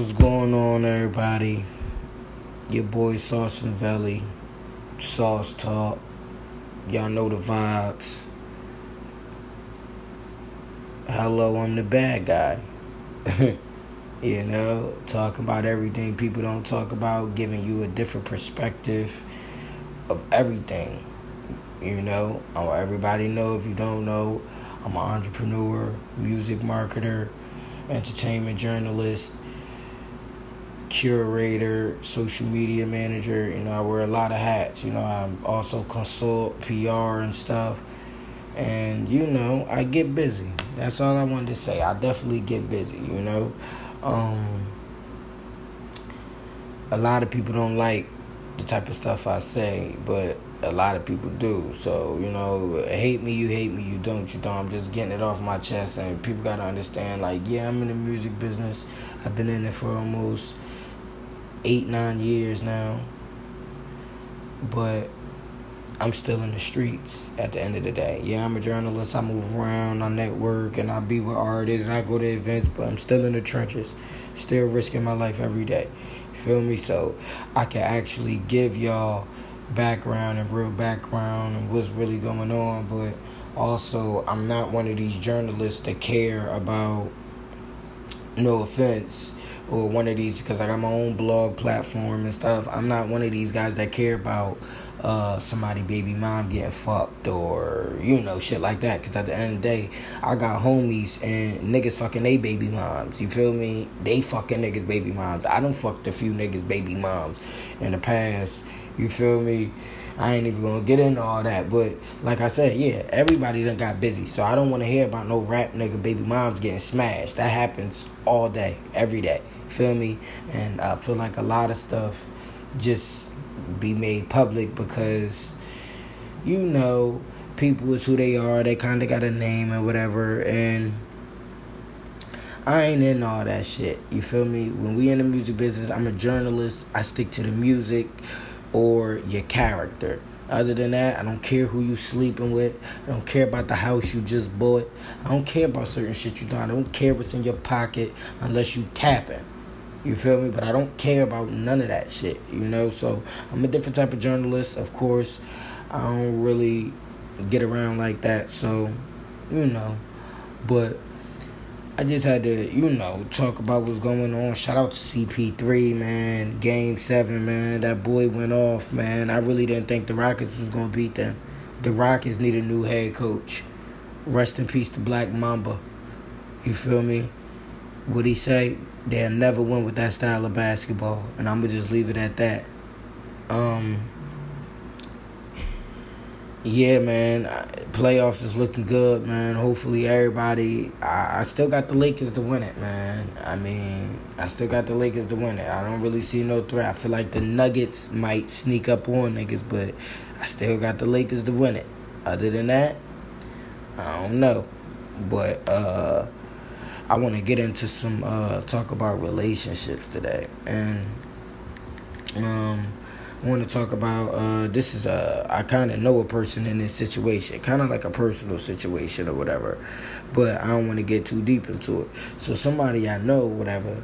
What's going on, everybody? Your boy Sauce and Valley, Sauce Talk. Y'all know the vibes. Hello, I'm the bad guy. you know, talking about everything people don't talk about, giving you a different perspective of everything. You know, I want everybody know if you don't know, I'm an entrepreneur, music marketer, entertainment journalist, curator, social media manager. You know, I wear a lot of hats. You know, I also consult PR and stuff. And, you know, I get busy. That's all I wanted to say. I definitely get busy, you know. Um, a lot of people don't like the type of stuff I say, but a lot of people do. So, you know, hate me, you hate me, you don't, you don't. I'm just getting it off my chest, and people got to understand, like, yeah, I'm in the music business. I've been in it for almost eight, nine years now. But I'm still in the streets at the end of the day. Yeah, I'm a journalist. I move around, I network, and I be with artists, I go to events, but I'm still in the trenches, still risking my life every day. feel me? So I can actually give y'all background and real background and what's really going on, but also I'm not one of these journalists that care about no offense or one of these because I got my own blog platform and stuff. I'm not one of these guys that care about uh, somebody baby mom getting fucked or you know shit like that. Because at the end of the day, I got homies and niggas fucking they baby moms. You feel me? They fucking niggas baby moms. I don't fucked a few niggas baby moms in the past. You feel me? I ain't even gonna get into all that, but like I said, yeah, everybody done got busy. So I don't wanna hear about no rap nigga baby moms getting smashed. That happens all day, every day. Feel me? And I feel like a lot of stuff just be made public because you know people is who they are. They kind of got a name and whatever, and. I ain't in all that shit. You feel me? When we in the music business, I'm a journalist. I stick to the music or your character. Other than that, I don't care who you sleeping with. I don't care about the house you just bought. I don't care about certain shit you done. I don't care what's in your pocket unless you capping. You feel me? But I don't care about none of that shit, you know? So I'm a different type of journalist, of course. I don't really get around like that, so, you know. But I just had to, you know, talk about what's going on. Shout out to CP3, man. Game 7, man. That boy went off, man. I really didn't think the Rockets was to beat them. The Rockets need a new head coach. Rest in peace to Black Mamba. You feel me? What he say? they'll never win with that style of basketball, and I'm gonna just leave it at that. Um, yeah, man, playoffs is looking good, man. Hopefully, everybody. I, I still got the Lakers to win it, man. I mean, I still got the Lakers to win it. I don't really see no threat. I feel like the Nuggets might sneak up on niggas, but I still got the Lakers to win it. Other than that, I don't know. But uh I want to get into some uh, talk about relationships today, and um, Want to talk about uh, this is a I kind of know a person in this situation, kind of like a personal situation or whatever, but I don't want to get too deep into it. So somebody I know, whatever,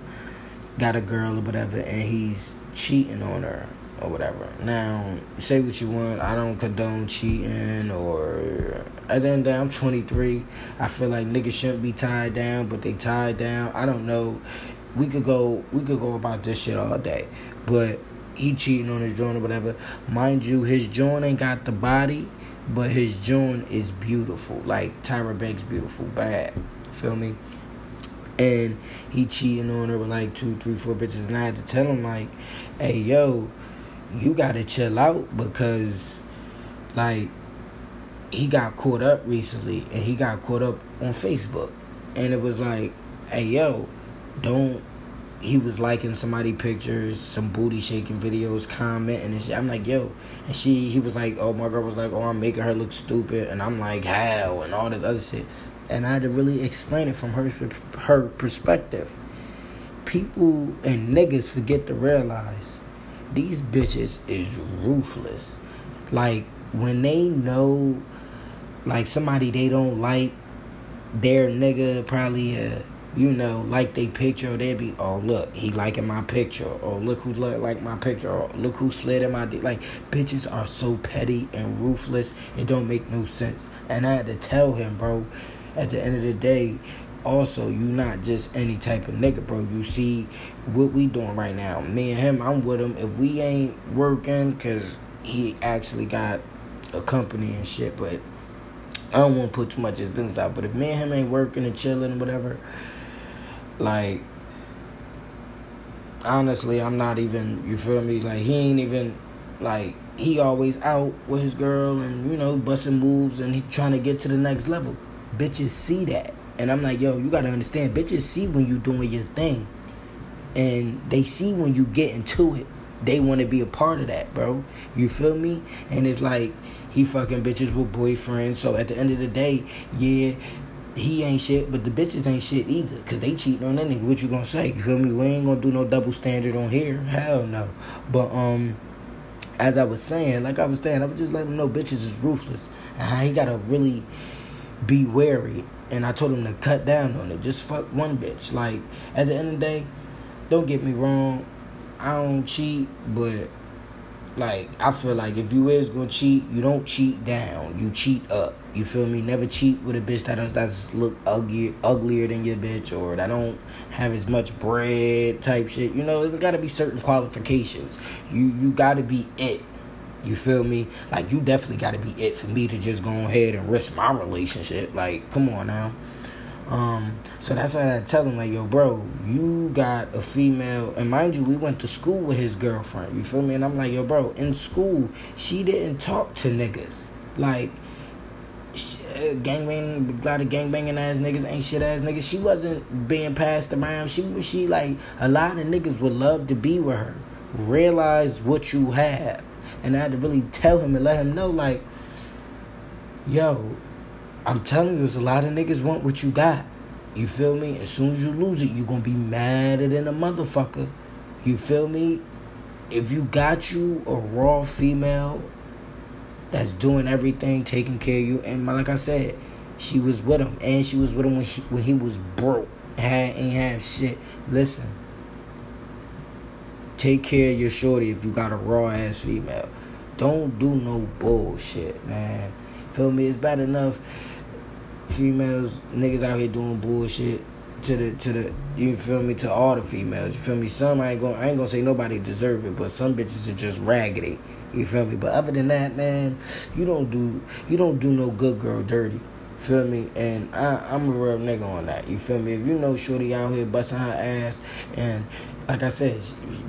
got a girl or whatever, and he's cheating on her or whatever. Now, say what you want. I don't condone cheating or at the end of the day, I'm 23. I feel like niggas shouldn't be tied down, but they tied down. I don't know. We could go we could go about this shit all day. But he cheating on his joint or whatever. Mind you, his joint ain't got the body, but his joint is beautiful. Like Tyra Banks beautiful, bad. Feel me? And he cheating on her with like two, three, four bitches. And I had to tell him like, hey yo, you gotta chill out because like he got caught up recently and he got caught up on Facebook and it was like, hey yo, don't he was liking somebody pictures, some booty shaking videos, commenting and shit. I'm like, yo. And she he was like, oh my girl was like, oh I'm making her look stupid and I'm like, how and all this other shit. And I had to really explain it from her her perspective. People and niggas forget to realize these bitches is ruthless. Like when they know like somebody they don't like, their nigga probably a you know, like they picture, they'd be, oh look, he liking my picture, or look who look like my picture, or look who slid in my d like bitches are so petty and ruthless, it don't make no sense. And I had to tell him, bro, at the end of the day, also you not just any type of nigga, bro. You see what we doing right now. Me and him, I'm with him. If we ain't working, cause he actually got a company and shit, but I don't want to put too much of his business out. But if me and him ain't working and chilling whatever, like, honestly, I'm not even, you feel me? Like, he ain't even, like, he always out with his girl and, you know, busting moves and he trying to get to the next level. Bitches see that. And I'm like, yo, you gotta understand, bitches see when you doing your thing. And they see when you get into it. They want to be a part of that, bro. You feel me? And it's like he fucking bitches with boyfriends. So at the end of the day, yeah, he ain't shit, but the bitches ain't shit either. Cause they cheating on that nigga. What you gonna say? You feel me? We ain't gonna do no double standard on here. Hell no. But um as I was saying, like I was saying, I was just letting him know bitches is ruthless. And he gotta really be wary. And I told him to cut down on it. Just fuck one bitch. Like, at the end of the day, don't get me wrong. I don't cheat, but like I feel like if you is gonna cheat, you don't cheat down. You cheat up. You feel me? Never cheat with a bitch that does that's look ugly, uglier than your bitch or that don't have as much bread type shit. You know, there gotta be certain qualifications. You you gotta be it. You feel me? Like you definitely gotta be it for me to just go ahead and risk my relationship. Like, come on now. Um, so that's why I tell him like, yo, bro, you got a female, and mind you, we went to school with his girlfriend. You feel me? And I'm like, yo, bro, in school, she didn't talk to niggas. Like, Uh, gangbang, a lot of gangbanging ass niggas ain't shit ass niggas. She wasn't being passed around. She was she like a lot of niggas would love to be with her. Realize what you have, and I had to really tell him and let him know like, yo, I'm telling you, there's a lot of niggas want what you got. You feel me? As soon as you lose it, you gonna be madder than a motherfucker. You feel me? If you got you a raw female that's doing everything, taking care of you, and like I said, she was with him, and she was with him when he when he was broke, had ain't have shit. Listen, take care of your shorty if you got a raw ass female. Don't do no bullshit, man. Feel me? It's bad enough females, niggas out here doing bullshit to the to the you feel me to all the females. You feel me? Some I ain't gonna I ain't gonna say nobody deserve it, but some bitches are just raggedy. You feel me? But other than that, man, you don't do you don't do no good girl dirty. Feel me? And I, I'm a real nigga on that. You feel me? If you know Shorty out here busting her ass, and like I said,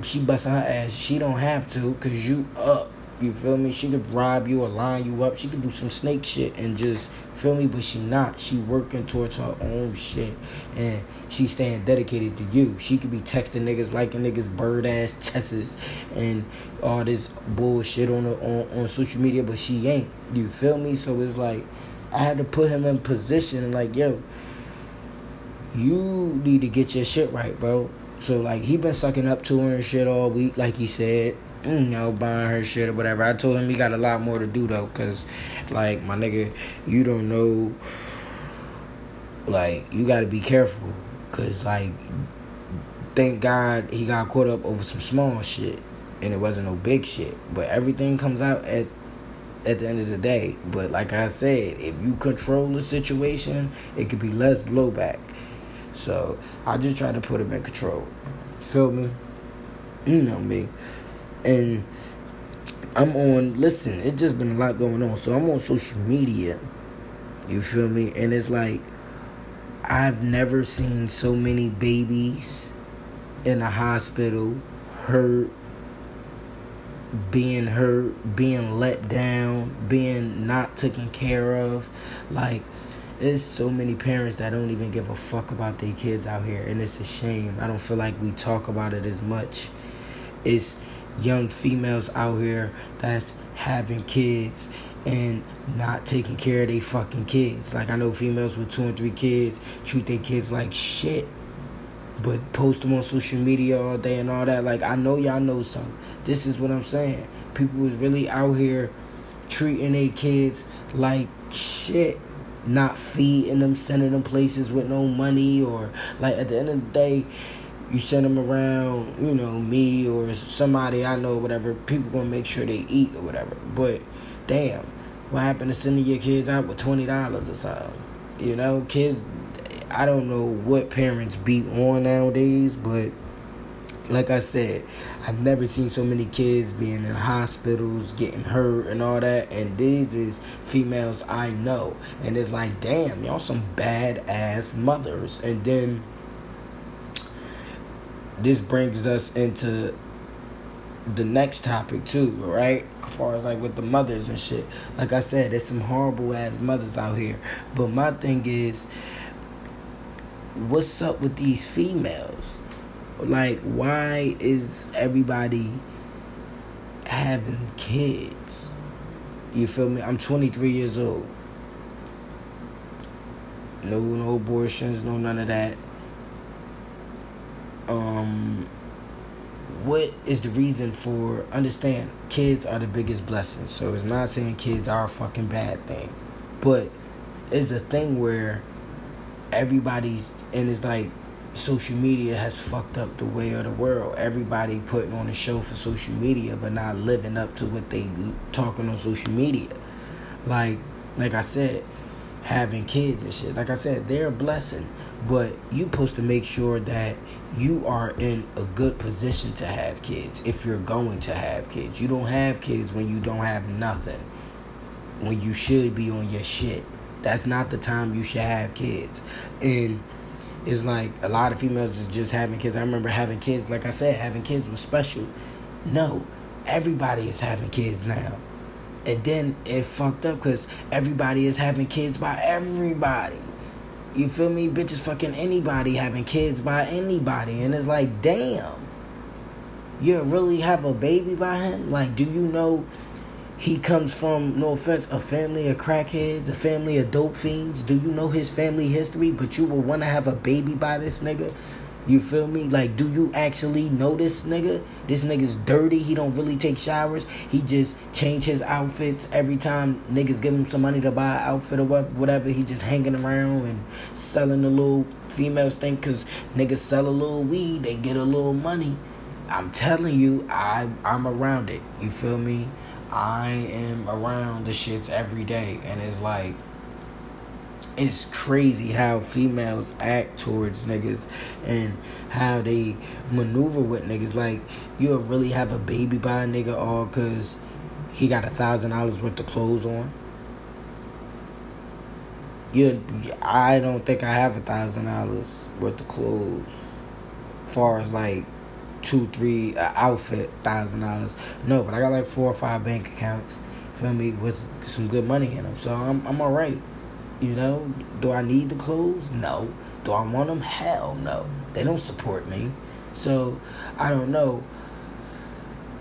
she, busting her ass, she don't have to, cause you up. You feel me? She could bribe you or line you up. She could do some snake shit and just feel me, but she not. She working towards her own shit, and she staying dedicated to you. She could be texting niggas, liking niggas, bird ass chests, and all this bullshit on the, on on social media, but she ain't. You feel me? So it's like I had to put him in position and like, yo, you need to get your shit right, bro. So like he been sucking up to her and shit all week, like he said you know, buying her shit or whatever. I told him he got a lot more to do though, cause like my nigga, you don't know. Like you got to be careful, cause like, thank God he got caught up over some small shit, and it wasn't no big shit. But everything comes out at at the end of the day. But like I said, if you control the situation, it could be less blowback. So I just try to put him in control. Feel me? You know me and I'm on. Listen, it's just been a lot going on, so I'm on social media. You feel me? And it's like I've never seen so many babies in a hospital hurt, being hurt, being let down, being not taken care of. Like, there's so many parents that don't even give a fuck about their kids out here, and it's a shame. I don't feel like we talk about it as much. It's young females out here that's having kids and not taking care of their fucking kids. Like I know females with two and three kids treat their kids like shit. But post them on social media all day and all that. Like I know y'all know some. This is what I'm saying. People is really out here treating their kids like shit. not feeding them, sending them places with no money, or like at the end of the day, you send them around, you know, me or somebody I know, whatever. People gonna make sure they eat or whatever. But damn, what happened to sending your kids out with twenty dollars or something? You know, kids. I don't know what parents be on nowadays, but like I said, I've never seen so many kids being in hospitals, getting hurt, and all that. And these is females I know, and it's like, damn, y'all some bad ass mothers. And then this brings us into the next topic too, right? As far as like with the mothers and shit. Like I said, there's some horrible ass mothers out here. But my thing is, what's up with these females? Like, why is everybody having kids? You feel me? I'm 23 years old. No, no abortions, no none of that. Um, what is the reason for? Understand, kids are the biggest blessing. So it's not saying kids are a fucking bad thing, but it's a thing where everybody's and it's like social media has fucked up the way of the world. Everybody putting on a show for social media, but not living up to what they talking on social media. Like, like I said, having kids and shit. Like I said, they're a blessing, but you supposed to make sure that you are in a good position to have kids. If you're going to have kids, you don't have kids when you don't have nothing. When you should be on your shit. That's not the time you should have kids. And it's like a lot of females is just having kids. I remember having kids, like I said, having kids was special. No, everybody is having kids now. And then it fucked up because everybody is having kids by everybody. You feel me? Bitches fucking anybody having kids by anybody. And it's like, damn. You really have a baby by him? Like, do you know he comes from, no offense, a family of crackheads, a family of dope fiends. Do you know his family history? But you will want to have a baby by this nigga? You feel me? Like, do you actually know this nigga? This nigga's dirty. He don't really take showers. He just change his outfits every time niggas give him some money to buy an outfit or whatever. He just hanging around and selling the little females think because niggas sell a little weed, they get a little money. I'm telling you, I I'm around it. You feel me? I am around the shits every day, and it's like it's crazy how females act towards niggas and how they maneuver with niggas. Like you'll really have a baby by a nigga all cause he got a thousand dollars worth of clothes on. You, I don't think I have a thousand dollars worth of clothes. Far as like two, three uh, outfit, thousand dollars. No, but I got like four or five bank accounts. Feel me with some good money in them, so I'm I'm all right. You know, do I need the clothes? No. Do I want them? Hell no. They don't support me, so I don't know.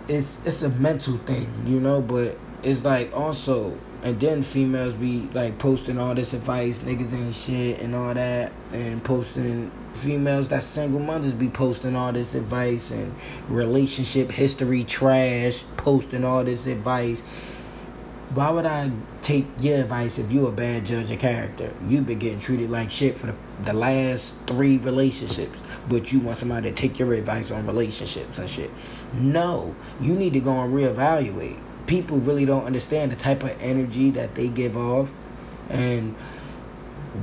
It's it's a mental thing, you know, but it's like also and then females be like posting all this advice, niggas ain't shit and all that, and posting females that single mothers be posting all this advice and relationship history trash, posting all this advice. Why would I take your advice if you a bad judge of character? You've been getting treated like shit for the, the last three relationships, but you want somebody to take your advice on relationships and shit. No, you need to go and reevaluate. People really don't understand the type of energy that they give off and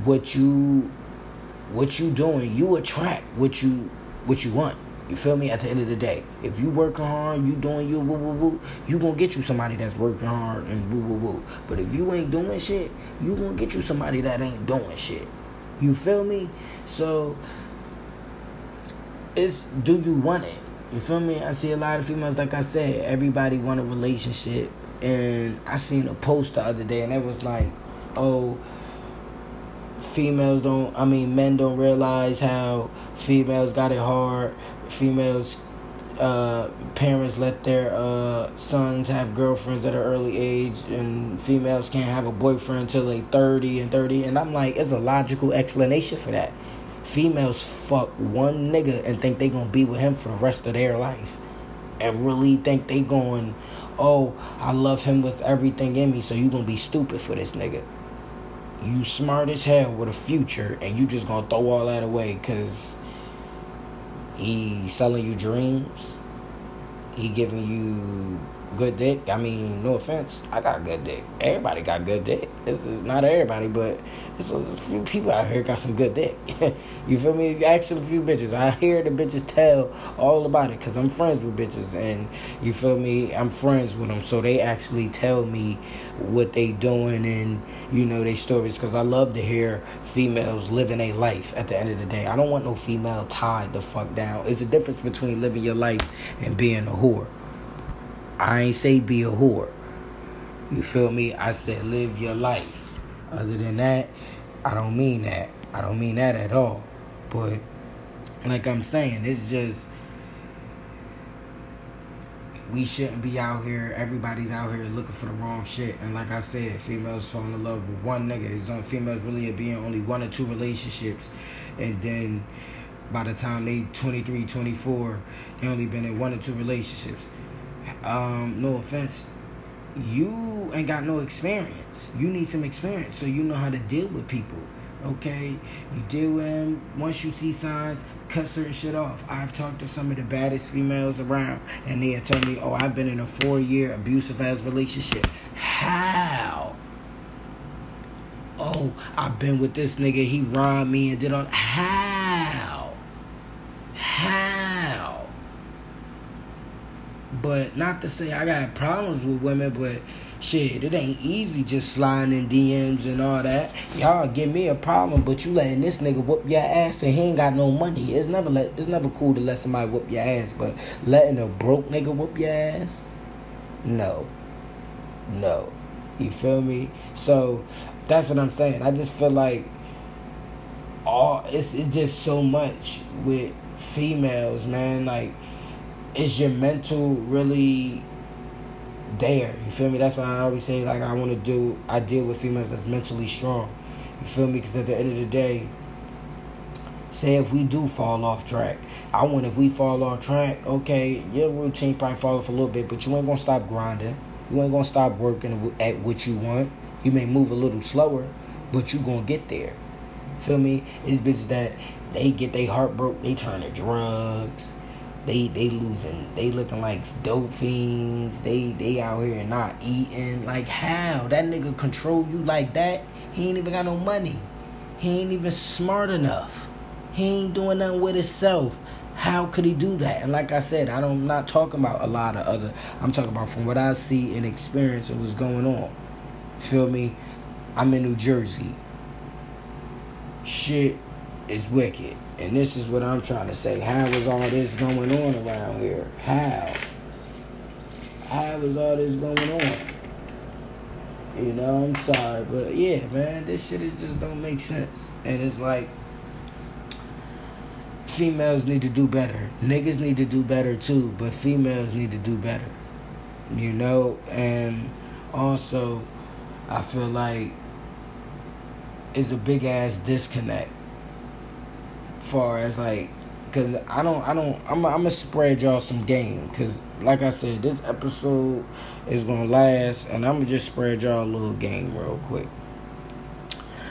what you what you doing, you attract what you what you want. You feel me? At the end of the day, if you working hard, you doing you woo woo woo, you gonna get you somebody that's working hard and woo woo woo. But if you ain't doing shit, you gonna get you somebody that ain't doing shit. You feel me? So it's do you want it? You feel me? I see a lot of females, like I said, everybody want a relationship. And I seen a post the other day, and it was like, oh, females don't I mean men don't realize how females got it hard. Females uh, parents let their uh, sons have girlfriends at an early age and females can't have a boyfriend until they 30 and 30 and I'm like it's a logical explanation for that. Females fuck one nigga and think they gonna be with him for the rest of their life and really think they going oh I love him with everything in me so you gonna be stupid for this nigga you smart as hell with a future and you just gonna throw all that away because he selling you dreams. He giving you good dick. I mean, no offense, I got good dick. Everybody got good dick. This is not everybody, but it's a few people out here got some good dick. you feel me? You ask a few bitches. I hear the bitches tell all about it because I'm friends with bitches, and you feel me? I'm friends with them, so they actually tell me what they doing and you know their stories because I love to hear females living a life. At the end of the day, I don't want no female tied the fuck down. It's a difference between living your life and being a whore. I ain't say be a whore. You feel me? I said live your life. Other than that, I don't mean that. I don't mean that at all. But like I'm saying, it's just we shouldn't be out here. Everybody's out here looking for the wrong shit. And like I said, females fall in love with one nigga. It's on females really be in only one or two relationships, and then by the time they 23, 24, they only been in one or two relationships um, no offense, you ain't got no experience. You need some experience so you know how to deal with people. Okay, you deal with them. Once you see signs, cut certain shit off. I've talked to some of the baddest females around, and they tell me, "Oh, I've been in a four-year abusive ass relationship." How? Oh, I've been with this nigga. He robbed me and did all. How? How? But not to say I got problems with women, but shit, it ain't easy just sliding in DMs and all that. Y'all give me a problem, but you letting this nigga whoop your ass and he ain't got no money. It's never let it's never cool to let somebody whoop your ass, but letting a broke nigga whoop your ass, no, no. You feel me? So that's what I'm saying. I just feel like all it's it's just so much with females, man. Like is your mental really there? You feel me? That's why I always say like I want to do. I deal with females that's mentally strong. You feel me? Because at the end of the day, say if we do fall off track, I want if we fall off track, okay, your routine probably fall off a little bit, but you ain't gonna stop grinding. You ain't gonna stop working at what you want. You may move a little slower, but you gonna get there. Feel me? It's bitches that they get their heart broke, they turn to drugs they they losing they looking like dope fiends. They they out here not eating. Like how? That nigga control you like that? He ain't even got no money. He ain't even smart enough. He ain't doing nothing with himself. How could he do that? And like i said i don't I'm not talking about a lot of other i'm talking about from what i see and experience of what's going on. Feel me? I'm in new jersey. Shit is wicked and this is what I'm trying to say. How is all this going on around here? How? How is all this going on? You know, I'm sorry, but yeah, man, this shit it just don't make sense. And it's like females need to do better. Niggas need to do better too, but females need to do better. You know, and also I feel like it's a big ass disconnect far as like because I don't, I don't, I'm, I'm gonna spread y'all some game. Because, like I said, this episode is gonna last, and I'm gonna just spread y'all a little game real quick.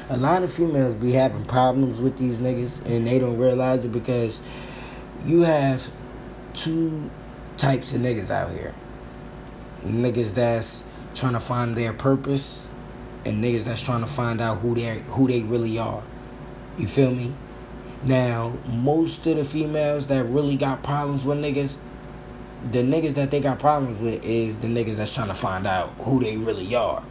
A lot of females be having problems with these niggas, and they don't realize it because you have two types of niggas out here niggas that's trying to find their purpose, and niggas that's trying to find out who they who they really are. You feel me? Now, most of the females that really got problems with niggas, the niggas that they got problems with is the niggas that's trying to find out who they really are.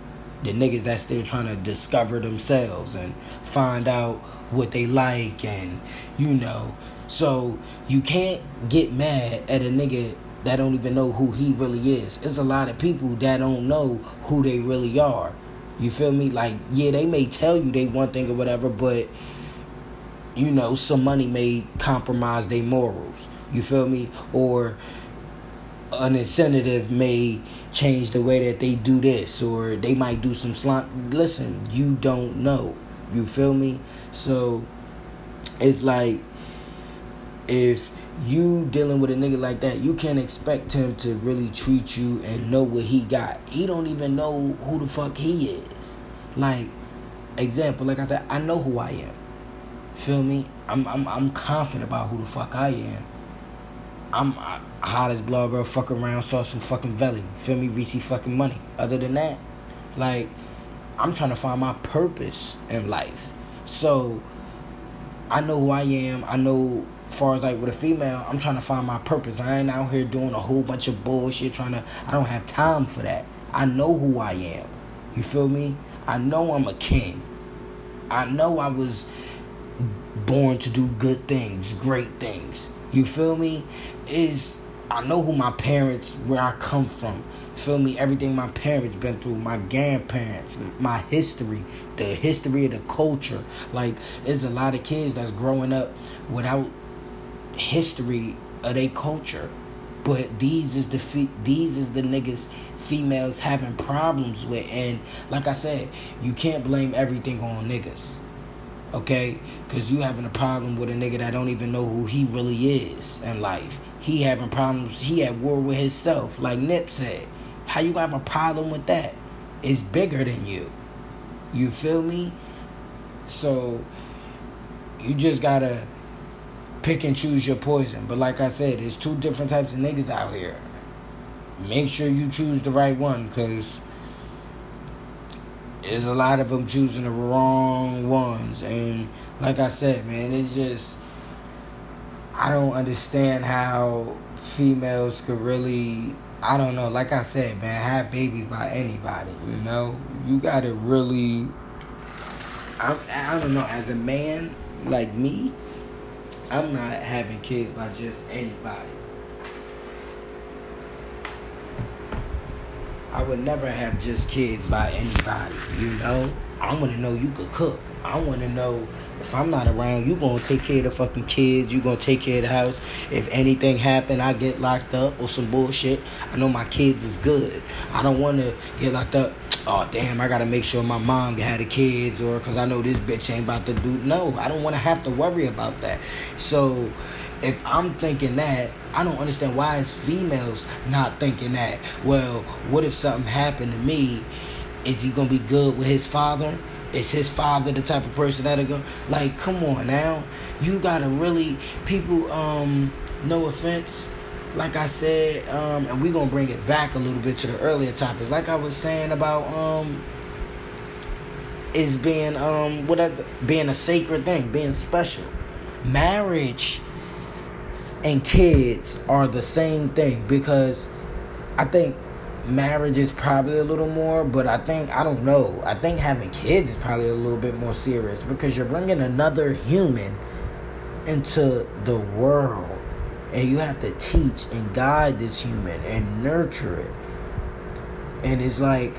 The niggas that's still trying to discover themselves and find out what they like and you know. So you can't get mad at a nigga that don't even know who he really is. It's a lot of people that don't know who they really are. You feel me? Like, yeah, they may tell you they one thing or whatever, but you know, some money may compromise their morals. You feel me? Or an incentive may change the way that they do this, or they might do some slime. Listen, you don't know. You feel me? So it's like if you dealing with a nigga like that, you can't expect him to really treat you and know what he got. He don't even know who the fuck he is. Like example, like I said, I know who I am. Feel me? I'm I'm I'm confident about who the fuck I am. I'm I, hottest blogger, fuck around, sauce from fucking Valley. Feel me? Reese fucking money. Other than that, like I'm trying to find my purpose in life. So I know who I am. I know far as like with a female, I'm trying to find my purpose. I ain't out here doing a whole bunch of bullshit trying to I don't have time for that. I know who I am. You feel me? I know I'm a king. I know I was born to do good things, great things. You feel me? Is I know who my parents, where I come from. Feel me? Everything my parents been through, my grandparents, my history, the history of the culture. Like, there's a lot of kids that's growing up without history of their culture. But these is the fe- these is the niggas females having problems with, and like I said, you can't blame everything on niggas okay? Because you having a problem with a nigga that don't even know who he really is in life. He having problems. He at war with himself, like Nip said. How you gonna have a problem with that? It's bigger than you. You feel me? So you just gotta pick and choose your poison. But like I said, there's two different types of niggas out here. Make sure you choose the right one, cause there's a lot of them choosing the wrong ones. And like I said, man, it's just I don't understand how females could really I don't know, like I said, man, have babies by anybody, you know? You gotta really I I don't know, as a man like me, I'm not having kids by just anybody. I would never have just kids by anybody, you know? I want to know you could cook. I want to know if I'm not around, you gonna take care of the fucking kids. You gonna take care of the house. If anything happen, I get locked up or some bullshit. I know my kids is good. I don't want to get locked up. Oh damn! I gotta make sure my mom had the kids, or cause I know this bitch ain't about to do. No, I don't want to have to worry about that. So if I'm thinking that, I don't understand why it's females not thinking that. Well, what if something happened to me? Is he gonna be good with his father? Is his father the type of person that'll go like come on now? You gotta really people um no offense. Like I said, um, and we're gonna bring it back a little bit to the earlier topics. Like I was saying about um is being um what being a sacred thing, being special. Marriage and kids are the same thing because I think marriage is probably a little more, but I think I don't know. I think having kids is probably a little bit more serious because you're bringing another human into the world and you have to teach and guide this human and nurture it. And it's like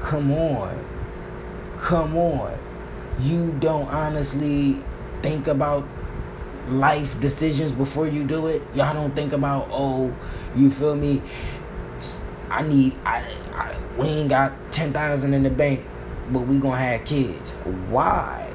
come on. Come on. You don't honestly think about life decisions before you do it. Y'all don't think about, oh, you feel me? I need, I, I we ain't got ten thousand in the bank, but we gonna have kids. Why?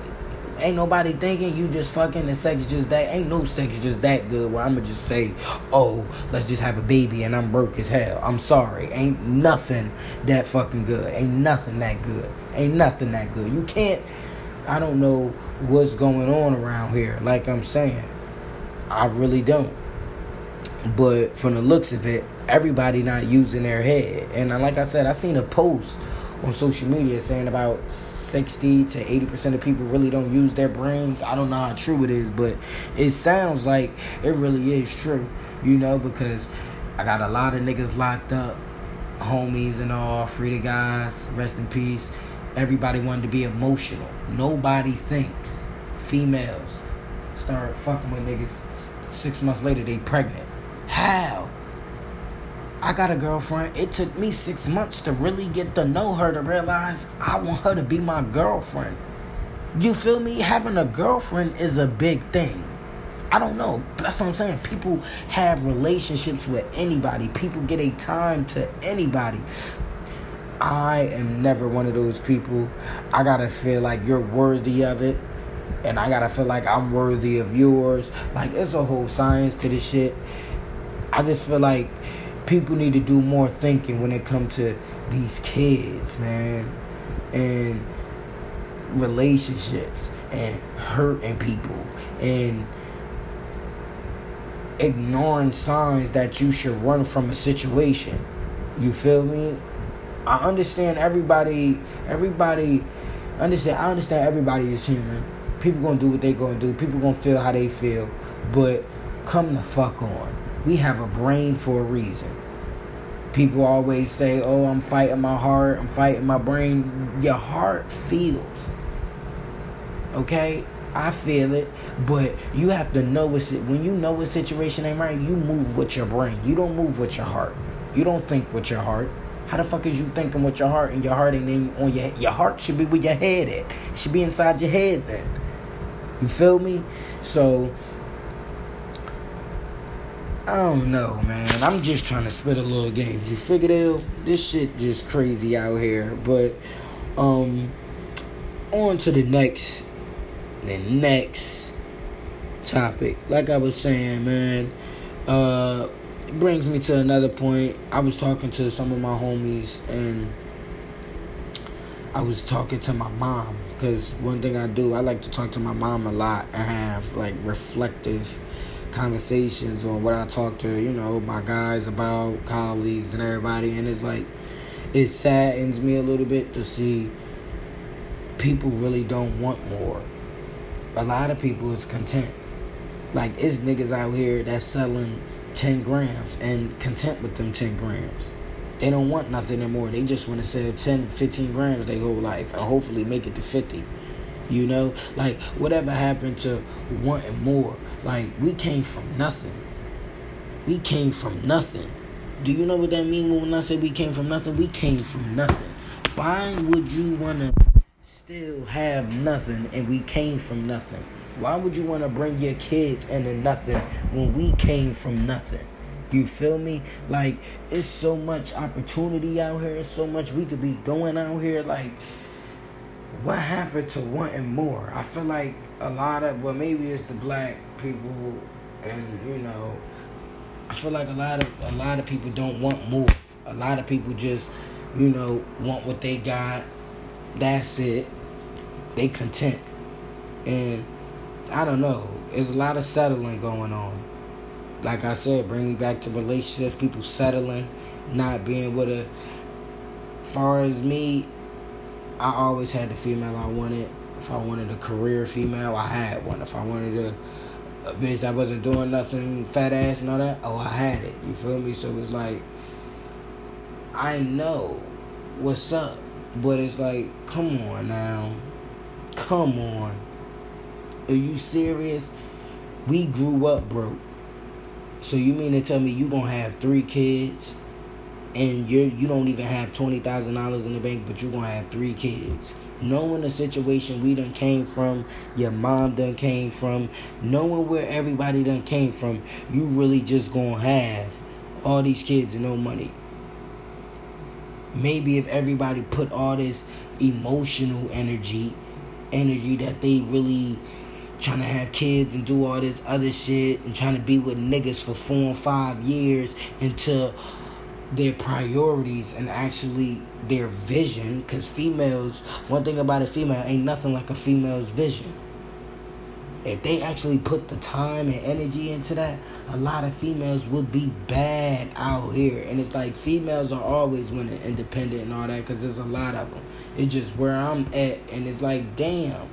Ain't nobody thinking you just fucking the sex just that. Ain't no sex just that good where I'ma just say, oh, let's just have a baby and I'm broke as hell. I'm sorry. Ain't nothing that fucking good. Ain't nothing that good. Ain't nothing that good. You can't I don't know what's going on around here. Like I'm saying, I really don't. But from the looks of it, everybody not using their head. And like I said, I seen a post on social media saying about 60 to 80% of people really don't use their brains. I don't know how true it is, but it sounds like it really is true, you know, because I got a lot of niggas locked up, homies and all, free the guys, rest in peace everybody wanted to be emotional. Nobody thinks females start fucking with niggas six months later they pregnant. How? I got a girlfriend. It took me six months to really get to know her to realize I want her to be my girlfriend. You feel me? Having a girlfriend is a big thing. I don't know. That's what I'm saying. People have relationships with anybody. People get a time to anybody. I am never one of those people. I gotta feel like you're worthy of it. And I gotta feel like I'm worthy of yours. Like it's a whole science to this shit. I just feel like people need to do more thinking when it comes to these kids, man. And relationships and hurting people and ignoring signs that you should run from a situation. You feel me? I understand everybody everybody understand I understand everybody is human. People gonna do what they gonna do. People gonna feel how they feel. But come the fuck on. We have a brain for a reason. People always say, Oh, I'm fighting my heart, I'm fighting my brain. Your heart feels. Okay? I feel it, but you have to know it. When you know a situation ain't right, you move with your brain. You don't move with your heart. You don't think with your heart. How the fuck is you thinking with your heart and your heart ain't in, on your your heart should be with your head at. It should be inside your head then. You feel me? So I don't know, man. I'm just trying to spit a little game. You figured out this shit just crazy out here. But um on to the next the next topic. Like I was saying, man, uh brings me to another point. I was talking to some of my homies and I was talking to my mom because one thing I do, I like to talk to my mom a lot and have like reflective conversations on what I talk to, you know, my guys about, colleagues and everybody. And it's like, it saddens me a little bit to see people really don't want more. A lot of people is content. Like, it's niggas out here that's selling 10 grams and content with them 10 grams. They don't want nothing anymore. They just want to sell 10, 15 grams their whole life and hopefully make it to 50. You know, like whatever happened to wanting more? Like we came from nothing. We came from nothing. Do you know what that means when I say we came from nothing? We came from nothing. Why would you want to still have nothing and we came from nothing? Why would you want to bring your kids into nothing when we came from nothing? You feel me? Like, it's so much opportunity out here. It's so much we could be doing out here. Like, what happened to wanting more? I feel like a lot of, well, maybe it's the black people, and you know, I feel like a lot of a lot of people don't want more. A lot of people just, you know, want what they got. That's it. They content, and I don't know. There's a lot of settling going on. Like I said, bring me back to relationships, people settling, not being with a. Far as me, I always had the female I wanted. If I wanted a career female, I had one. If I wanted a, a bitch that wasn't doing nothing, fat ass and all that, oh, I had it. You feel me? So it's like, I know what's up, but it's like, come on now. Come on. Are you serious? We grew up broke. So you mean to tell me you gonna have three kids and you're you don't even have twenty thousand dollars in the bank, but you're gonna have three kids? Knowing the situation we done came from, your mom done came from, knowing where everybody done came from, you really just gonna have all these kids and no money. Maybe if everybody put all this emotional energy, energy that they really trying to have kids and do all this other shit and trying to be with niggas for four and five years until their priorities and actually their vision. Because females one thing about a female ain't nothing like a female's vision. If they actually put the time and energy into that a lot of females would be bad out here. And it's like females are always winning independent and all that because there's a lot of them it's just where i'm at and it's like damn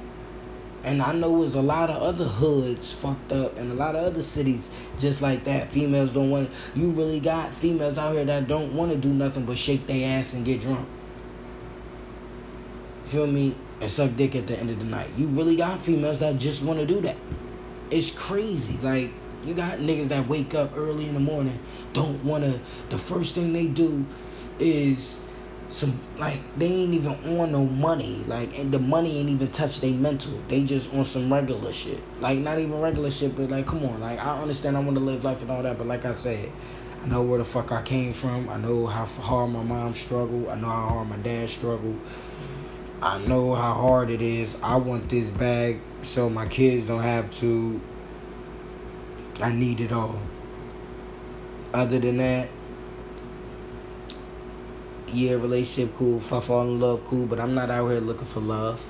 and I know there's a lot of other hoods fucked up and a lot of other cities just like that. Females don't want you really got females out here that don't want to do nothing but shake their ass and get drunk. Feel me? And suck dick at the end of the night. You really got females that just want to do that. It's crazy. Like you got niggas that wake up early in the morning, don't want to the first thing they do is some like they ain't even on no money like and the money ain't even touch they mental. They just on some regular shit. Like not even regular shit but like come on like i understand i want to live life and all that but like i said i know where the fuck i came from. I know how hard my mom struggled. I know how hard my dad struggled. I know how hard it is. I want this bag so my kids don't have to. I need it all. Other than that yeah, relationship cool. If I fall in love, cool. But I'm not out here looking for love.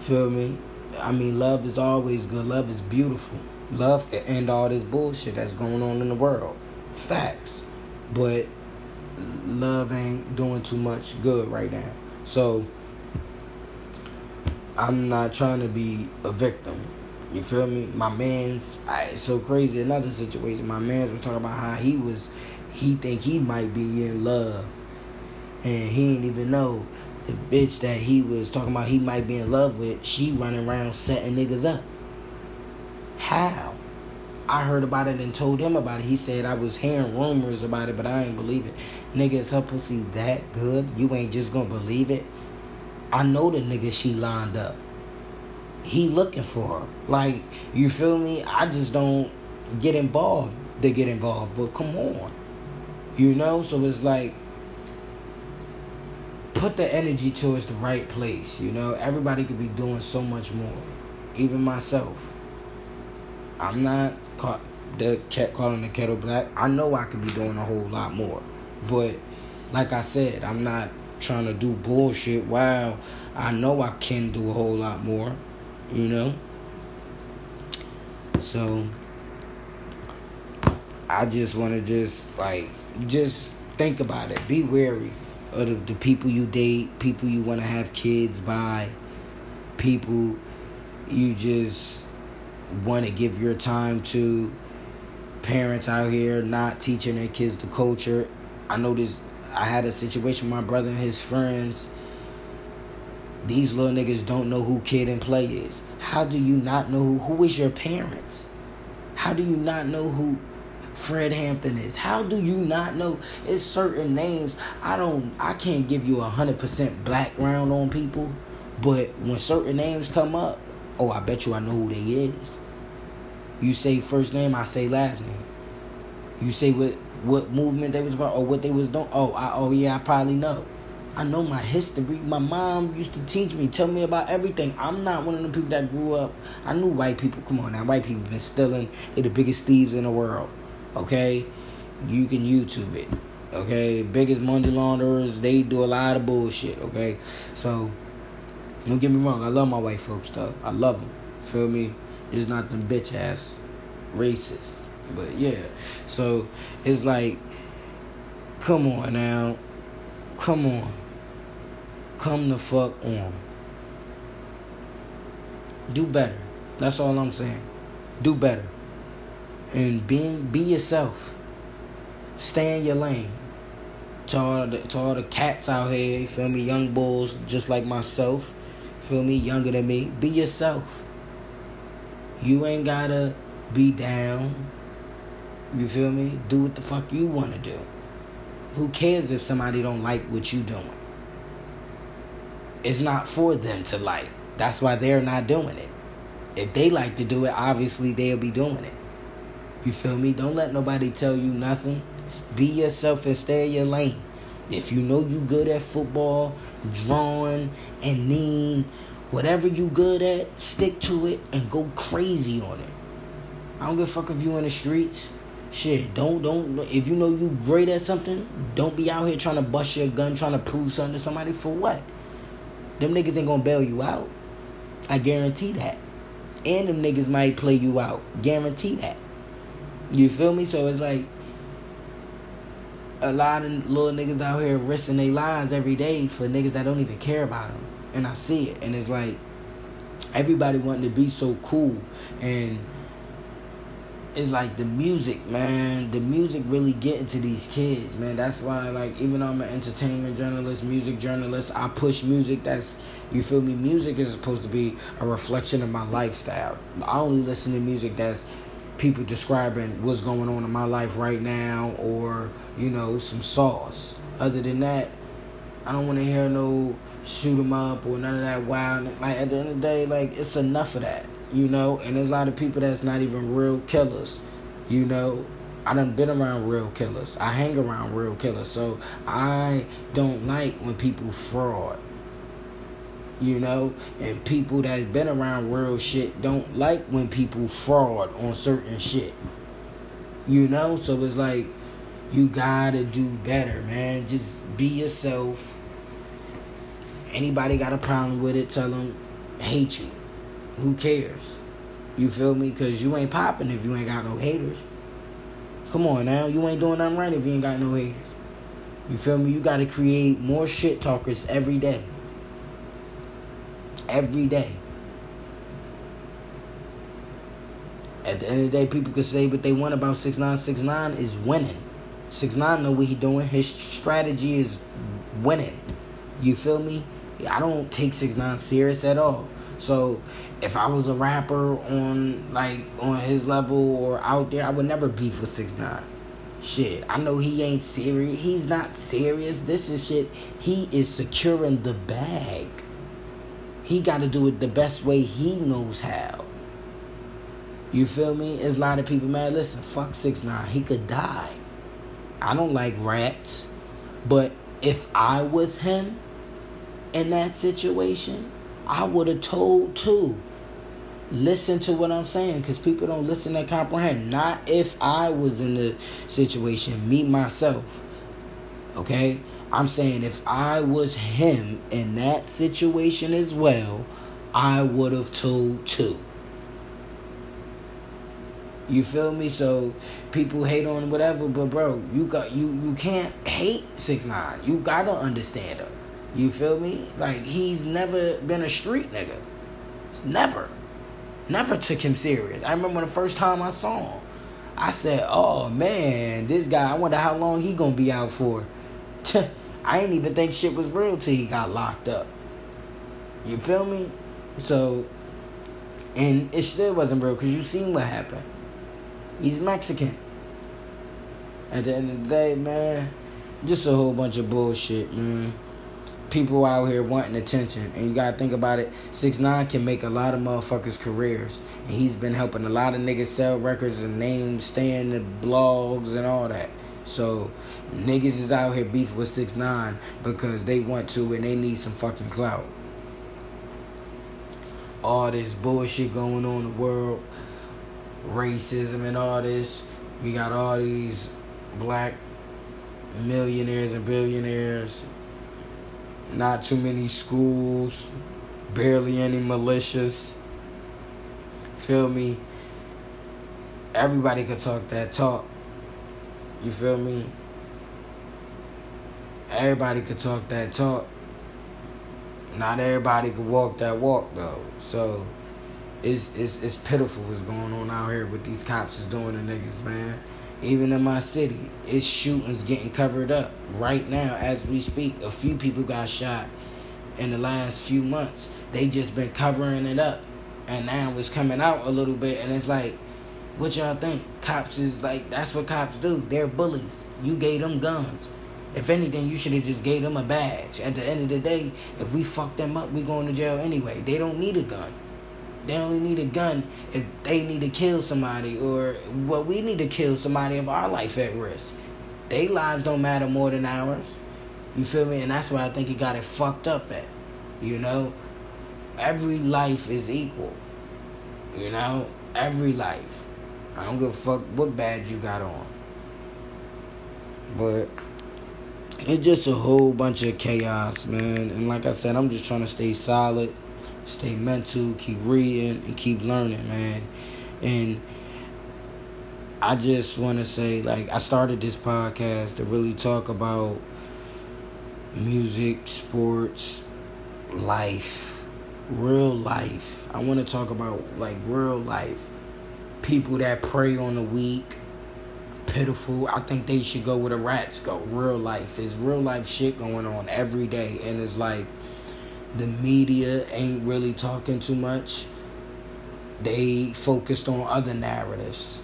Feel me? I mean, love is always good. Love is beautiful. Love can end all this bullshit that's going on in the world. Facts. But love ain't doing too much good right now. So I'm not trying to be a victim. You feel me? My man's I, it's so crazy. Another situation. My man's was talking about how he was, he think he might be in love, and he didn't even know the bitch that he was talking about he might be in love with. She running around setting niggas up. How? I heard about it and told him about it. He said I was hearing rumors about it, but I ain't believe it. Nigga, is her pussy that good? You ain't just gonna believe it? I know the nigga she lined up he looking for her. Like, you feel me? I just don't get involved to get involved. But come on. You know? So it's like put the energy towards the right place, you know? Everybody could be doing so much more. Even myself. I'm not caught the cat calling the kettle black. I know I could be doing a whole lot more. But like I said, I'm not trying to do bullshit. Wow, I know I can do a whole lot more you know? So I just want to just like just think about it. Be wary of the, the people you date, people you want to have kids by, people you just want to give your time to. Parents out here not teaching their kids the culture. I this. I had a situation with my brother and his friends these little niggas don't know who Kid and Play is. How do you not know who, who is your parents? How do you not know who Fred Hampton is? How do you not know? It's certain names. I don't. I can't give you a hundred percent background on people, but when certain names come up, oh, I bet you I know who they is. You say first name, I say last name. You say what what movement they was about or what they was doing. Oh, I, oh yeah, I probably know. I know my history. My mom used to teach me, tell me about everything. I'm not one of the people that grew up. I knew white people. Come on now, white people been stealing. They're the biggest thieves in the world. Okay, you can YouTube it. Okay, biggest money launderers. They do a lot of bullshit. Okay, so don't get me wrong. I love my white folks though. I love them. Feel me? It's not them bitch ass racists. But yeah, so it's like, come on now, come on come the fuck on. Do better. That's all I'm saying. Do better. And be be yourself. Stay in your lane. To all the to all the cats out here, you feel me? Young bulls just like myself. Feel me? Younger than me. Be yourself. You ain't gotta be down. You feel me? Do what the fuck you wanna do. Who cares if somebody don't like what you doing? it's not for them to like. That's why they're not doing it. If they like to do it, obviously they'll be doing it. You feel me? Don't let nobody tell you nothing. Be yourself and stay in your lane. If you know you good at football, drawing, and kneeing, whatever you good at, stick to it and go crazy on it. I don't give a fuck if you in the streets. Shit, don't don't if you know you great at something, don't be out here trying to bust your gun, trying to prove something to somebody for what? Them niggas ain't gonna bail you out. I guarantee that. And them niggas might play you out. Guarantee that. You feel me? So it's like a lot of little niggas out here risking their lives every day for niggas that don't even care about them. And I see it. And it's like everybody wanting to be so cool and it's like the music, man. The music really getting to these kids, man. That's why, like, even though I'm an entertainment journalist, music journalist, I push music that's, you feel me? Music is supposed to be a reflection of my lifestyle. I only listen to music that's people describing what's going on in my life right now or, you know, some sauce. Other than that, I don't want to hear no shoot 'em up or none of that wild. Like, at the end of the day, like, it's enough of that you know, and there's a lot of people that's not even real killers, you know. I done been around real killers. I hang around real killers. So I don't like when people fraud. You know? And people that's been around real shit don't like when people fraud on certain shit. You know? So it's like you gotta do better, man. Just be yourself. Anybody got a problem with it, tell them hate you. Who cares? You feel me? Cause you ain't popping if you ain't got no haters. Come on now, you ain't doing nothing right if you ain't got no haters. You feel me? You gotta create more shit talkers every day. Every day. At the end of the day, people could say what they want about six nine. Six nine is winning. Six nine know what he doing. His strategy is winning. You feel me? I don't take six nine serious at all. So if I was a rapper on like on his level or out there, I would never beef with six nine. Shit, I know he ain't serious. He's not serious. This is shit. He is securing the bag. He got to do it the best way he knows how. You feel me? There's a lot of people mad. Listen, fuck six nine. He could die. I don't like rats, but if I was him in that situation, I would have told too. Listen to what I'm saying because people don't listen and comprehend. Not if I was in the situation, me myself. Okay? I'm saying if I was him in that situation as well, I would have told too. You feel me? So people hate on whatever, but bro, you got you you can't hate six nine. You gotta understand him. You feel me? Like he's never been a street nigga. Never. Never took him serious. I remember the first time I saw him. I said, "Oh man, this guy. I wonder how long he gonna be out for." I ain't even think shit was real till he got locked up. You feel me? So, and it still wasn't real because you seen what happened. He's Mexican. At the end of the day, man, just a whole bunch of bullshit, man. People out here wanting attention, and you gotta think about it. Six nine can make a lot of motherfuckers' careers, and he's been helping a lot of niggas sell records and names, stay in the blogs and all that. So niggas is out here beefing with six nine because they want to and they need some fucking clout. All this bullshit going on in the world racism and all this. We got all these black millionaires and billionaires. Not too many schools. Barely any militias. Feel me? Everybody could talk that talk. You feel me? Everybody could talk that talk. Not everybody could walk that walk though. So it's, it's, it's pitiful what's going on out here with these cops is doing to niggas, man. Even in my city, it's shootings getting covered up right now as we speak. A few people got shot in the last few months. They just been covering it up, and now it's coming out a little bit, and it's like, what y'all think? Cops is like that's what cops do. They're bullies. You gave them guns. If anything, you should have just gave them a badge. At the end of the day, if we fuck them up, we going to jail anyway. They don't need a gun. They only need a gun if they need to kill somebody or well we need to kill somebody of our life at risk. Their lives don't matter more than ours. You feel me? And that's why I think he got it fucked up at. You know? Every life is equal. You know? Every life. I don't give a fuck what badge you got on. But it's just a whole bunch of chaos, man. And like I said, I'm just trying to stay solid stay mental, keep reading, and keep learning, man. And I just want to say, like, I started this podcast to really talk about music, sports, life, real life. I want to talk about, like, real life. People that prey on the weak, pitiful. I think they should go where the rats go. Real life. Is real life shit going on every day. And it's like, the media ain't really talking too much. They focused on other narratives.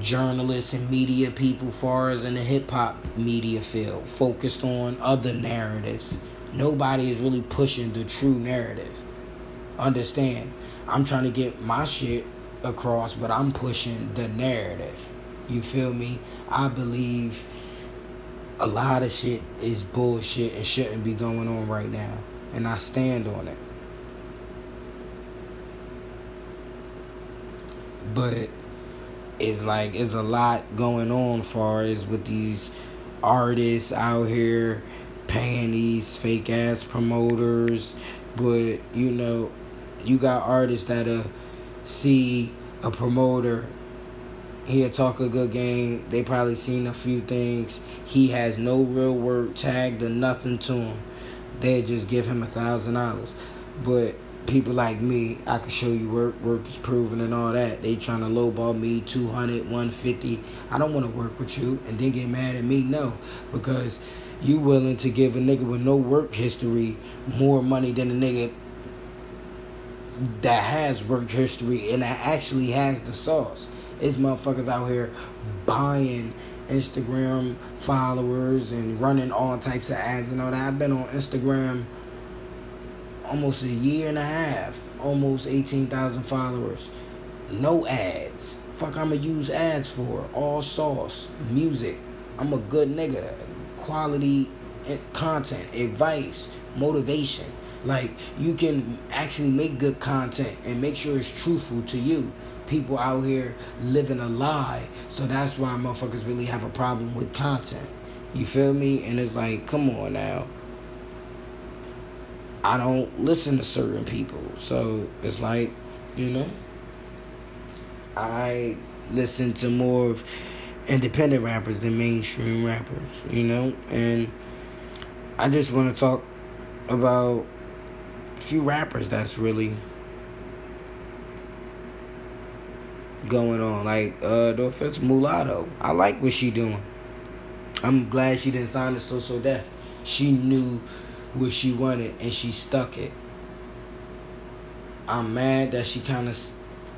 Journalists and media people, far as in the hip hop media field, focused on other narratives. Nobody is really pushing the true narrative. Understand? I'm trying to get my shit across, but I'm pushing the narrative. You feel me? I believe a lot of shit is bullshit and shouldn't be going on right now and I stand on it. But it's like it's a lot going on far as with these artists out here paying these fake ass promoters But you know, you got artists that uh see a promoter he'll talk a good game. They probably seen a few things. He has no real work tagged or nothing to him. They just give him a thousand dollars. But people like me, I can show you work, work is proven and all that. They trying to lowball me 200, 150. I don't want to work with you and then get mad at me. No, because you willing to give a nigga with no work history more money than a nigga that has work history and that actually has the sauce. It's motherfuckers out here buying Instagram followers and running all types of ads and all that. I've been on Instagram almost a year and a half, almost 18,000 followers. No ads. Fuck, I'ma use ads for all sauce, music. I'm a good nigga. Quality content, advice, motivation. Like you can actually make good content and make sure it's truthful to you. People out here living a lie. So that's why motherfuckers really have a problem with content. You feel me? And it's like, come on now. I don't listen to certain people. So it's like, you know, I listen to more of independent rappers than mainstream rappers, you know? And I just want to talk about few rappers that's really going on. Like, uh, the offense Mulatto. I like what she doing. I'm glad she didn't sign the So So Def. She knew what she wanted and she stuck it. I'm mad that she kind of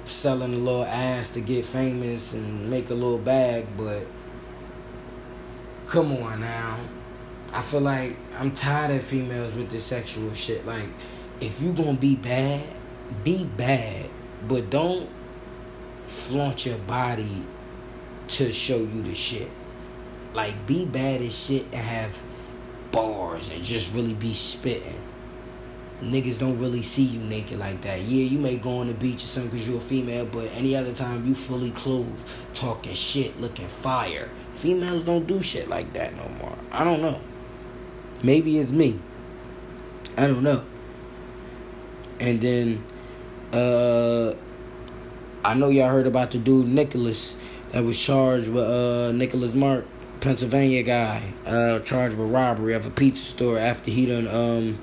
selling a little ass to get famous and make a little bag, but come on now. I feel like I'm tired of females with this sexual shit. Like, if you gonna be bad, be bad, but don't flaunt your body to show you the shit. Like, be bad as shit and have bars and just really be spitting. Niggas don't really see you naked like that. Yeah, you may go on the beach or something because you're a female, but any other time you fully clothed, talking shit, looking fire. Females don't do shit like that no more. I don't know. Maybe it's me. I don't know. And then, uh, I know y'all heard about the dude Nicholas that was charged with uh Nicholas Mark Pennsylvania guy, uh, charged with robbery of a pizza store after he done um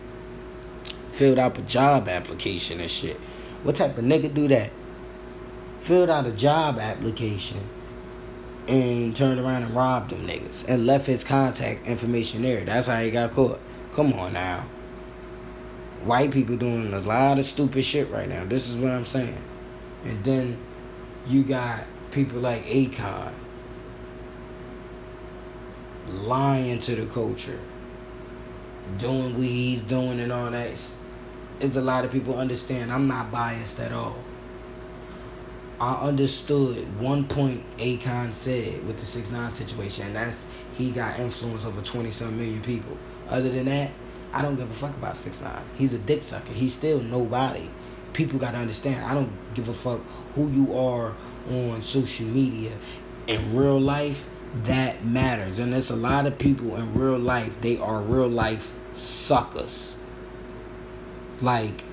filled out a job application and shit. What type of nigga do that? Filled out a job application and turned around and robbed them niggas and left his contact information there. That's how he got caught. Come on now. White people doing a lot of stupid shit right now. This is what I'm saying. And then you got people like Akon lying to the culture, doing what he's doing and all that. It's a lot of people understand I'm not biased at all. I understood one point Akon said with the six nine situation, and that's he got influence over twenty some million people. Other than that, I don't give a fuck about six nine. He's a dick sucker. He's still nobody. People gotta understand. I don't give a fuck who you are on social media. In real life, that matters. And there's a lot of people in real life, they are real life suckers. Like,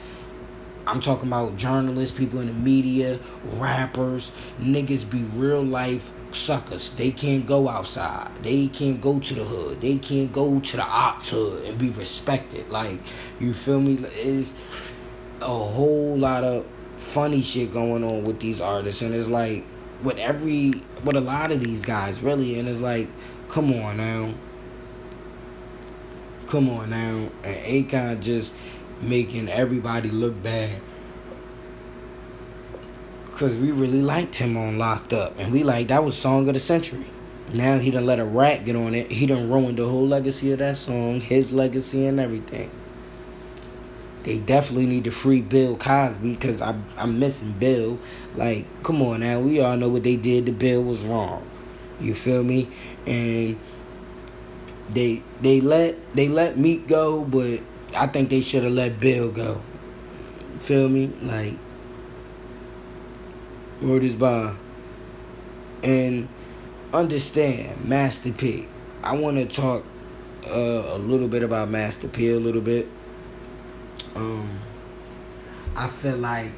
I'm talking about journalists, people in the media, rappers, niggas be real life suckers. They can't go outside. They can't go to the hood. They can't go to the ops hood and be respected. Like, you feel me? It's a whole lot of funny shit going on with these artists. And it's like, with every with a lot of these guys really and it's like come on now come on now and Akon just making everybody look bad because we really liked him on Locked Up and we like that was song of the century now he done let a rat get on it he done ruined the whole legacy of that song his legacy and everything they definitely need to free Bill Cosby because I'm I'm missing Bill. Like, come on now, we all know what they did to Bill was wrong. You feel me? And they they let they let Meek go, but I think they should have let Bill go. Feel me? Like, word is bond. And understand, Master P. I want to talk uh, a little bit about Master P a little bit Um, I feel like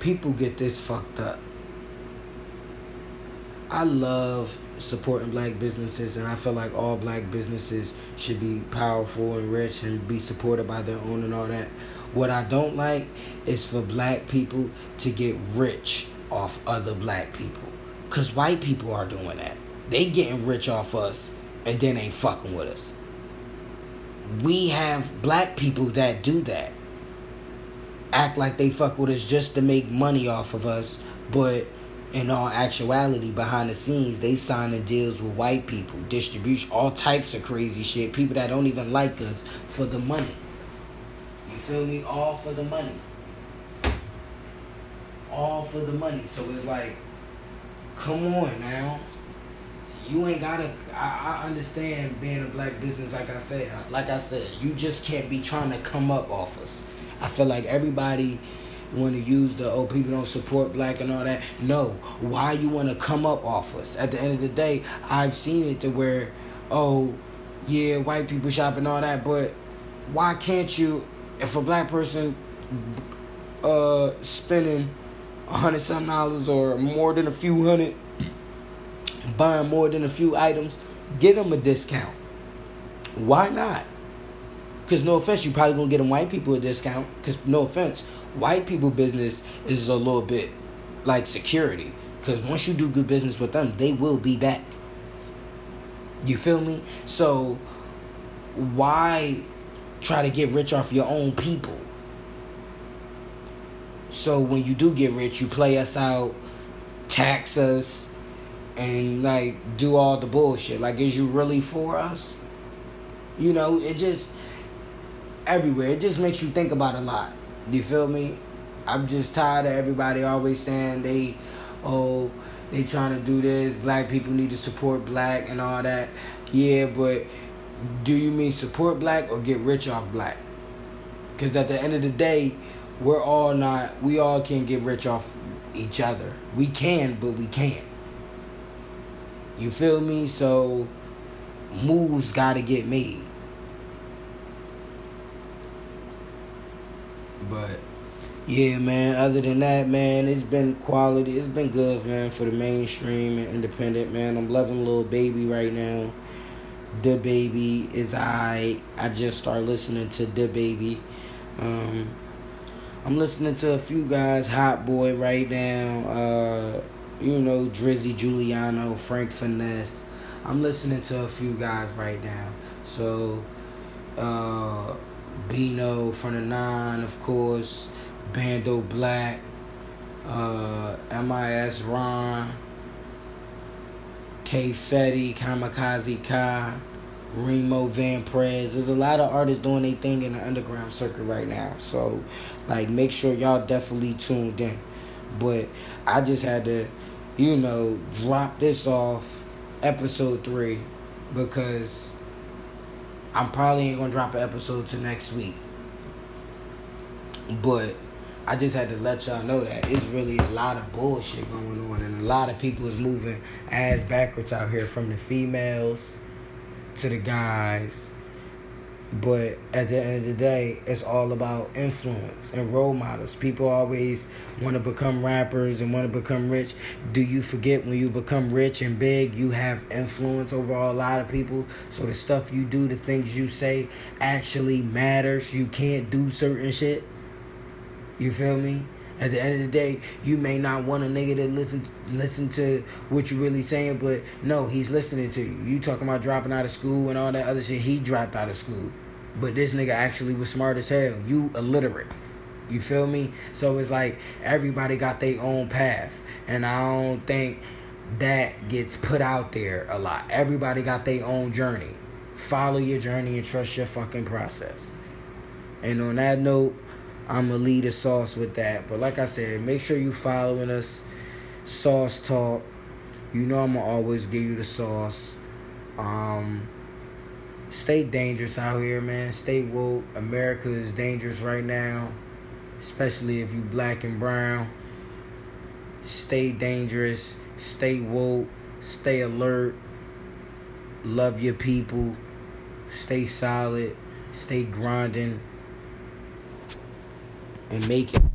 people get this fucked up. I love supporting black businesses and I feel like all black businesses should be powerful and rich and be supported by their own and all that. What I don't like is for black people to get rich off other black people. Cause white people are doing that. They getting rich off us and then ain't fucking with us. We have black people that do that. Act like they fuck with us just to make money off of us, but in all actuality, behind the scenes, they signing deals with white people, distribution, all types of crazy shit. People that don't even like us for the money. Feel me? All for the money. All for the money. So it's like, come on now. You ain't gotta. I, I understand being a black business, like I said. Like I said, you just can't be trying to come up off us. I feel like everybody want to use the oh people don't support black and all that. No, why you want to come up off us? At the end of the day, I've seen it to where oh yeah, white people shop and all that, but why can't you? If a black person uh spending a hundred something dollars or more than a few hundred, buying more than a few items, get them a discount. Why not? Because no offense, you probably gonna get them white people a discount. Because no offense, white people business is a little bit like security because once you do good business with them they will be back you feel me so why try to get rich off your own people so when you do get rich you play us out tax us and like do all the bullshit like is you really for us you know it just everywhere it just makes you think about a lot you feel me? I'm just tired of everybody always saying they, oh, they trying to do this. Black people need to support black and all that. Yeah, but do you mean support black or get rich off black? Because at the end of the day, we're all not. We all can't get rich off each other. We can, but we can't. You feel me? So moves got to get made. But yeah, man. Other than that, man, it's been quality. It's been good, man, for the mainstream and independent, man. I'm loving Lil Baby right now. DaBaby is I. I just started listening to DaBaby. Um, I'm listening to a few guys, Hot Boy right now. Uh, you know, Drizzy Juliano, Frank Finesse. I'm listening to a few guys right now. So, uh, Bino from the Nine, of course, Bando Black, uh, MIS Ron, K Fetty, Kamikaze Kai, Remo Van Prez. There's a lot of artists doing their thing in the underground circuit right now. So, like, make sure y'all definitely tuned in. But I just had to, you know, drop this off episode three because I'm probably ain't gonna drop an episode till next week. But I just had to let y'all know that it's really a lot of bullshit going on, and a lot of people is moving ass backwards out here, from the females to the guys but at the end of the day, it's all about influence and role models. People always want to become rappers and want to become rich. Do you forget when you become rich and big, you have influence over a lot of people? So the stuff you do, the things you say actually matters. You can't do certain shit. You feel me? At the end of the day, you may not want a nigga to listen listen to what you really saying, but no, he's listening to you. You talking about dropping out of school and all that other shit. He dropped out of school, but this nigga actually was smart as hell. You illiterate. You feel me? So it's like everybody got their own path, and I don't think that gets put out there a lot. Everybody got their own journey. Follow your journey and trust your fucking process. And on that note. I'm gonna lead the sauce with that. But like I said, make sure you following us. Sauce Talk. You know I'm gonna always give you the sauce. Um stay dangerous out here, man. Stay woke. America is dangerous right now. Especially if you black and brown. Stay dangerous. Stay woke. Stay alert. Love your people. Stay solid. Stay grinding and make it.